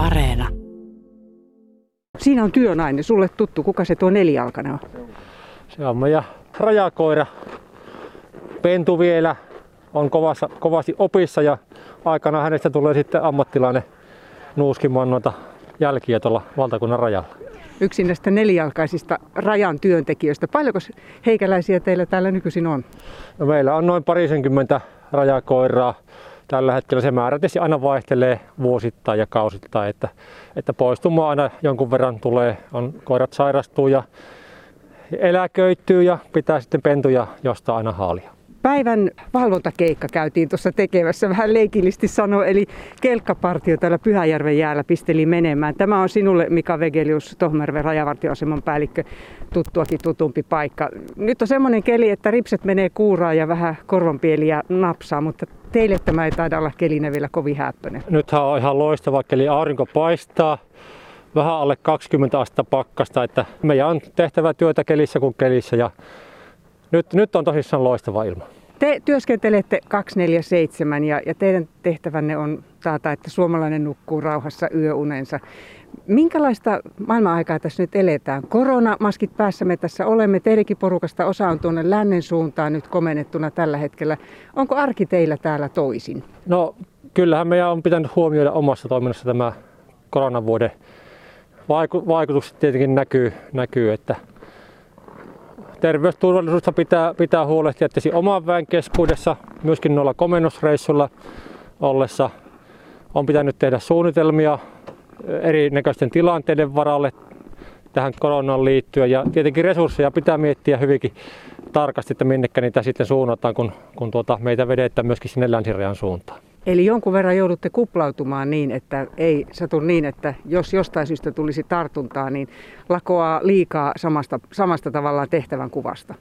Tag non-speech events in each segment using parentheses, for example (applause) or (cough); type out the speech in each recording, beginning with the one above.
Areena. Siinä on työnainen, sulle tuttu. Kuka se tuo nelijalkainen on? Se on meidän rajakoira. Pentu vielä on kovassa, kovasti opissa ja aikana hänestä tulee sitten ammattilainen nuuskimaan noita jälkiä tuolla valtakunnan rajalla. Yksi näistä nelijalkaisista rajan työntekijöistä. Paljonko heikäläisiä teillä täällä nykyisin on? No meillä on noin parisenkymmentä rajakoiraa. Tällä hetkellä se määrä tietysti aina vaihtelee vuosittain ja kausittain, että, että poistumaa aina jonkun verran tulee, on, koirat sairastuu ja eläköityy ja pitää sitten pentuja jostain aina haalia. Päivän valvontakeikka käytiin tuossa tekemässä, vähän leikillisesti sanoa, eli kelkkapartio täällä Pyhäjärven jäällä pisteli menemään. Tämä on sinulle Mika Vegelius, Tohmerven rajavartioaseman päällikkö, tuttuakin tutumpi paikka. Nyt on semmoinen keli, että ripset menee kuuraan ja vähän korvanpieliä napsaa, mutta teille tämä ei taida olla kelinä vielä kovin häppöinen. Nythän on ihan loistava keli, aurinko paistaa, vähän alle 20 astetta pakkasta, että meidän on tehtävä työtä kelissä kuin kelissä ja nyt, nyt on tosissaan loistava ilma. Te työskentelette 247 ja, ja teidän tehtävänne on taata, että suomalainen nukkuu rauhassa yöunensa. Minkälaista maailman-aikaa tässä nyt eletään? Koronamaskit päässä me tässä olemme. Teidänkin porukasta osa on tuonne lännen suuntaan nyt komennettuna tällä hetkellä. Onko arki teillä täällä toisin? No kyllähän meidän on pitänyt huomioida omassa toiminnassa tämä koronavuoden vaikutukset tietenkin näkyy, näkyy että terveysturvallisuudesta pitää, pitää huolehtia tietysti oman väen keskuudessa, myöskin noilla komennusreissulla ollessa. On pitänyt tehdä suunnitelmia erinäköisten tilanteiden varalle tähän koronaan liittyen ja tietenkin resursseja pitää miettiä hyvinkin tarkasti, että minnekä niitä sitten suunnataan, kun, kun tuota, meitä vedetään myöskin sinne länsirajan suuntaan. Eli jonkun verran joudutte kuplautumaan niin, että ei satu niin, että jos jostain syystä tulisi tartuntaa, niin lakoaa liikaa samasta, samasta tavallaan tehtävän kuvasta.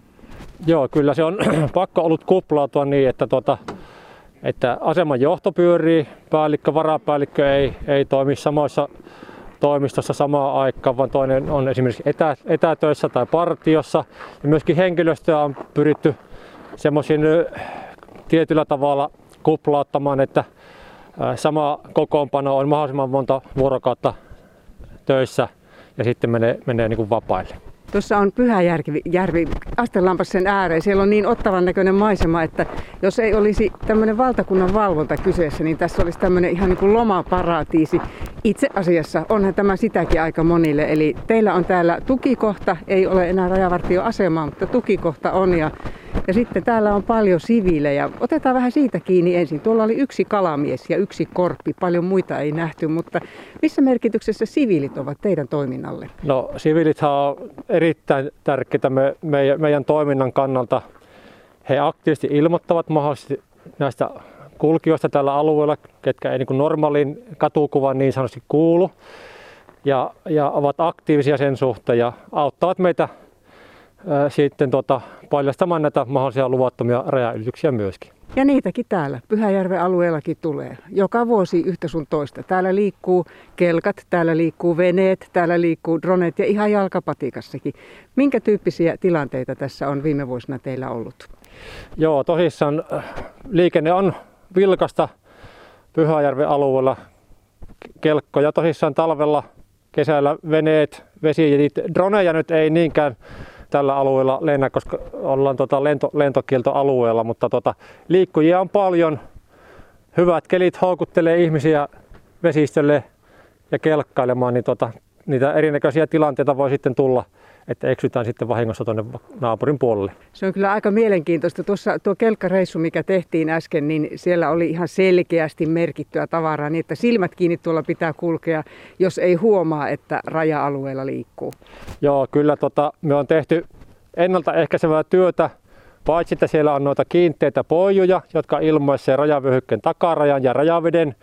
Joo, kyllä se on (clears throat) pakko ollut kuplautua niin, että, tuota, että aseman johto pyörii, päällikkö, varapäällikkö ei, ei toimi samoissa toimistossa samaan aikaan, vaan toinen on esimerkiksi etä, etätöissä tai partiossa. Ja myöskin henkilöstöä on pyritty semmoisiin tietyllä tavalla kuplauttamaan, että sama kokoonpano on mahdollisimman monta vuorokautta töissä ja sitten menee, menee niin kuin vapaille. Tuossa on Pyhäjärvi järvi, Astellampassen ääreen. Siellä on niin ottavan näköinen maisema, että jos ei olisi tämmöinen valtakunnan valvonta kyseessä, niin tässä olisi tämmöinen ihan niin kuin lomaparatiisi. Itse asiassa onhan tämä sitäkin aika monille. Eli teillä on täällä tukikohta, ei ole enää rajavartioasemaa, mutta tukikohta on. Ja ja sitten täällä on paljon siviilejä. Otetaan vähän siitä kiinni ensin. Tuolla oli yksi kalamies ja yksi korppi. Paljon muita ei nähty, mutta missä merkityksessä siviilit ovat teidän toiminnalle? No siviilithan on erittäin tärkeitä me, meidän, meidän toiminnan kannalta. He aktiivisesti ilmoittavat mahdollisesti näistä kulkijoista tällä alueella, ketkä ei niin normaaliin katukuvan niin sanotusti kuulu. Ja, ja ovat aktiivisia sen suhteen ja auttavat meitä sitten tota, paljastamaan näitä mahdollisia luvattomia rajaylityksiä myöskin. Ja niitäkin täällä Pyhäjärven alueellakin tulee. Joka vuosi yhtä sun toista. Täällä liikkuu kelkat, täällä liikkuu veneet, täällä liikkuu dronet ja ihan jalkapatikassakin. Minkä tyyppisiä tilanteita tässä on viime vuosina teillä ollut? Joo, tosissaan liikenne on vilkasta Pyhäjärven alueella. Kelkkoja tosissaan talvella, kesällä veneet, vesi ja droneja nyt ei niinkään tällä alueella lennä, koska ollaan tota lento, lentokieltoalueella, mutta tota, liikkujia on paljon. Hyvät kelit houkuttelee ihmisiä vesistölle ja kelkkailemaan, niin tota, niitä erinäköisiä tilanteita voi sitten tulla että eksytään sitten vahingossa tuonne naapurin puolelle. Se on kyllä aika mielenkiintoista. Tuossa tuo kelkkareissu, mikä tehtiin äsken, niin siellä oli ihan selkeästi merkittyä tavaraa, niin että silmät kiinni tuolla pitää kulkea, jos ei huomaa, että raja-alueella liikkuu. Joo, kyllä tota, me on tehty ennaltaehkäisevää työtä, paitsi että siellä on noita kiinteitä poijuja, jotka ilmoisee rajavyöhykkeen takarajan ja rajaveden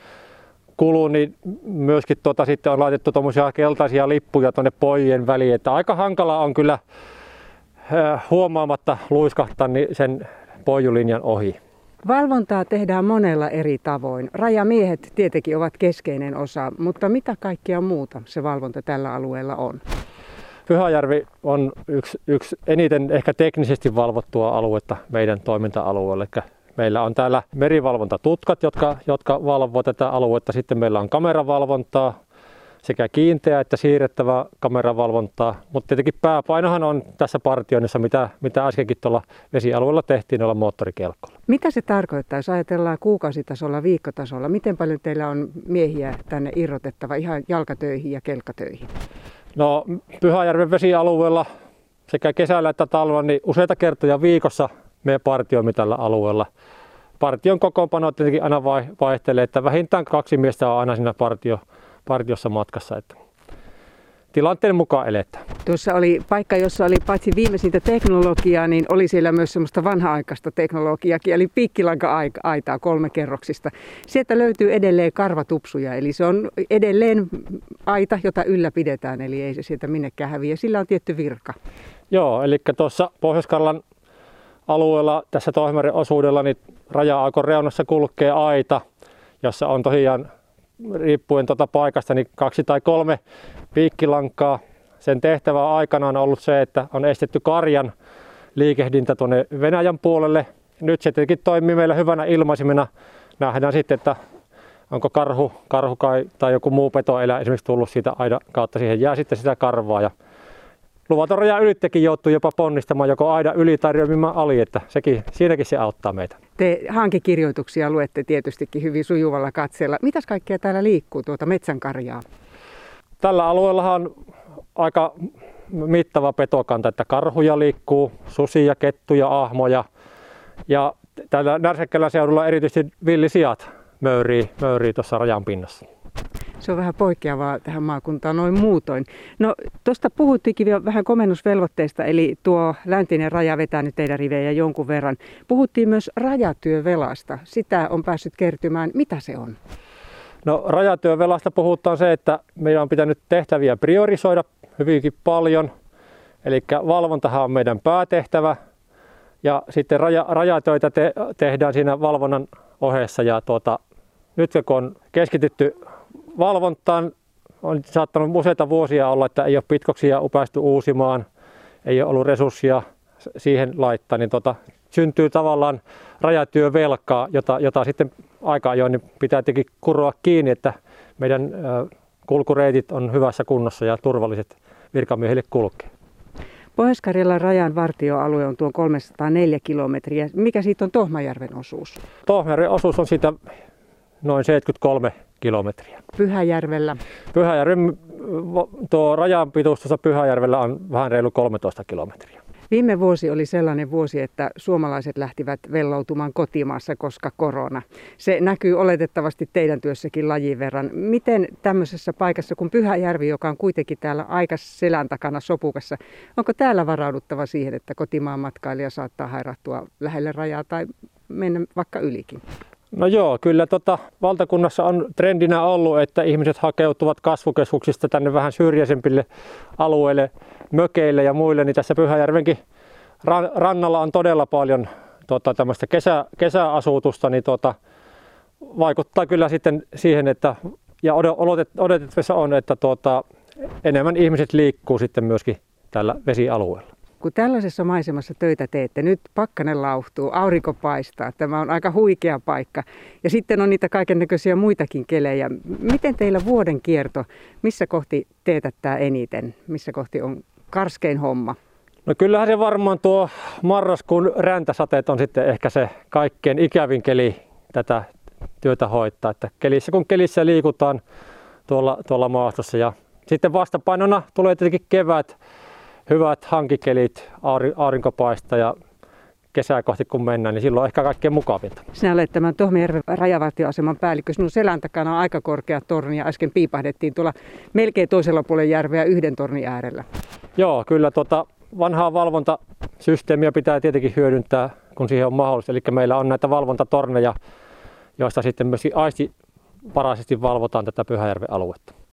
kuluu, niin myöskin tuota, sitten on laitettu tuommoisia keltaisia lippuja tuonne poijien väliin. Että aika hankala on kyllä huomaamatta luiskahtaa niin sen poijulinjan ohi. Valvontaa tehdään monella eri tavoin. Rajamiehet tietenkin ovat keskeinen osa, mutta mitä kaikkia muuta se valvonta tällä alueella on? Pyhäjärvi on yksi, yksi eniten ehkä teknisesti valvottua aluetta meidän toiminta-alueelle. Meillä on täällä merivalvontatutkat, jotka, jotka valvovat tätä aluetta. Sitten meillä on kameravalvontaa, sekä kiinteä että siirrettävä kameravalvontaa, mutta tietenkin pääpainohan on tässä partioinnissa, mitä, mitä äskenkin tuolla vesialueella tehtiin olla moottorikelkolla. Mitä se tarkoittaa, jos ajatellaan kuukausitasolla, viikkotasolla? Miten paljon teillä on miehiä tänne irrotettava ihan jalkatöihin ja kelkkatöihin? No Pyhäjärven vesialueella sekä kesällä että talvella niin useita kertoja viikossa me partioimme tällä alueella. Partion kokoonpano tietenkin aina vaihtelee, että vähintään kaksi miestä on aina siinä partio, partiossa matkassa. Että tilanteen mukaan eletään. Tuossa oli paikka, jossa oli paitsi viimeisintä teknologiaa, niin oli siellä myös semmoista vanha-aikaista teknologiaakin, eli piikkilanka-aitaa kolme kerroksista. Sieltä löytyy edelleen karvatupsuja, eli se on edelleen aita, jota ylläpidetään, eli ei se sieltä minnekään häviä. Sillä on tietty virka. Joo, eli tuossa pohjois alueella tässä Tohmeren osuudella niin raja-aukon reunassa kulkee aita, jossa on tosiaan riippuen tuota paikasta niin kaksi tai kolme piikkilankaa. Sen tehtävä aikana on ollut se, että on estetty karjan liikehdintä tuonne Venäjän puolelle. Nyt se tietenkin toimii meillä hyvänä ilmaisimena. Nähdään sitten, että onko karhu, karhu tai joku muu petoeläin esimerkiksi tullut siitä aidan kautta. Siihen jää sitten sitä karvaa ja luvaton raja ylittekin joutuu jopa ponnistamaan joko aida yli tai ali, että sekin, siinäkin se auttaa meitä. Te hankekirjoituksia luette tietystikin hyvin sujuvalla katseella. Mitäs kaikkea täällä liikkuu tuota metsänkarjaa? Tällä alueella on aika mittava petokanta, että karhuja liikkuu, susia, kettuja, ahmoja ja tällä närsekkällä seudulla erityisesti villisijat möyrii, möyrii tuossa rajan pinnassa se on vähän poikkeavaa tähän maakuntaan noin muutoin. No tuosta puhuttiinkin vielä vähän komennusvelvoitteista, eli tuo läntinen raja vetää nyt teidän rivejä jonkun verran. Puhuttiin myös rajatyövelasta. Sitä on päässyt kertymään. Mitä se on? No rajatyövelasta puhutaan se, että meidän on pitänyt tehtäviä priorisoida hyvinkin paljon. Eli valvontahan on meidän päätehtävä ja sitten raja, rajatöitä te, tehdään siinä valvonnan ohessa ja tuota, nyt kun on keskitytty valvontaan on saattanut useita vuosia olla, että ei ole pitkoksia päästy uusimaan, ei ole ollut resursseja siihen laittaa, niin tota, syntyy tavallaan rajatyövelkaa, jota, jota sitten aika ajoin niin pitää tietenkin kuroa kiinni, että meidän kulkureitit on hyvässä kunnossa ja turvalliset virkamiehille kulkee. pohjois rajan vartioalue on tuo 304 kilometriä. Mikä siitä on Tohmajärven osuus? Tohmajärven osuus on siitä noin 73 kilometriä. Pyhäjärvellä? Pyhäjärven, tuo rajan tuossa Pyhäjärvellä on vähän reilu 13 kilometriä. Viime vuosi oli sellainen vuosi, että suomalaiset lähtivät velloutumaan kotimaassa, koska korona. Se näkyy oletettavasti teidän työssäkin lajin verran. Miten tämmöisessä paikassa kuin Pyhäjärvi, joka on kuitenkin täällä aika selän takana sopukassa, onko täällä varauduttava siihen, että kotimaan matkailija saattaa hairahtua lähelle rajaa tai mennä vaikka ylikin? No joo, kyllä tota, valtakunnassa on trendinä ollut, että ihmiset hakeutuvat kasvukeskuksista tänne vähän syrjäisempille alueille, mökeille ja muille, niin tässä Pyhäjärvenkin rannalla on todella paljon tota, tämmöistä kesä, kesäasutusta, niin tota, vaikuttaa kyllä sitten siihen, että ja odotettavissa on, että tota, enemmän ihmiset liikkuu sitten myöskin tällä vesialueella kun tällaisessa maisemassa töitä teette, nyt pakkanen lauhtuu, aurinko paistaa, tämä on aika huikea paikka. Ja sitten on niitä kaiken näköisiä muitakin kelejä. Miten teillä vuoden kierto, missä kohti teetättää eniten, missä kohti on karskein homma? No kyllähän se varmaan tuo marraskuun räntäsateet on sitten ehkä se kaikkein ikävin keli tätä työtä hoitaa. Että kelissä kun kelissä liikutaan tuolla, tuolla maastossa ja sitten vastapainona tulee tietenkin kevät, hyvät hankikelit, aurinko paistaa ja kesää kohti kun mennään, niin silloin on ehkä kaikkein mukavinta. Sinä olet tämän Tohmijärven rajavartioaseman päällikkö. Sinun selän takana on aika korkea torni ja äsken piipahdettiin tuolla melkein toisella puolella järveä yhden tornin äärellä. Joo, kyllä tuota vanhaa valvontasysteemiä pitää tietenkin hyödyntää, kun siihen on mahdollista. Eli meillä on näitä valvontatorneja, joista sitten myös aisti paraisesti valvotaan tätä Pyhäjärven aluetta.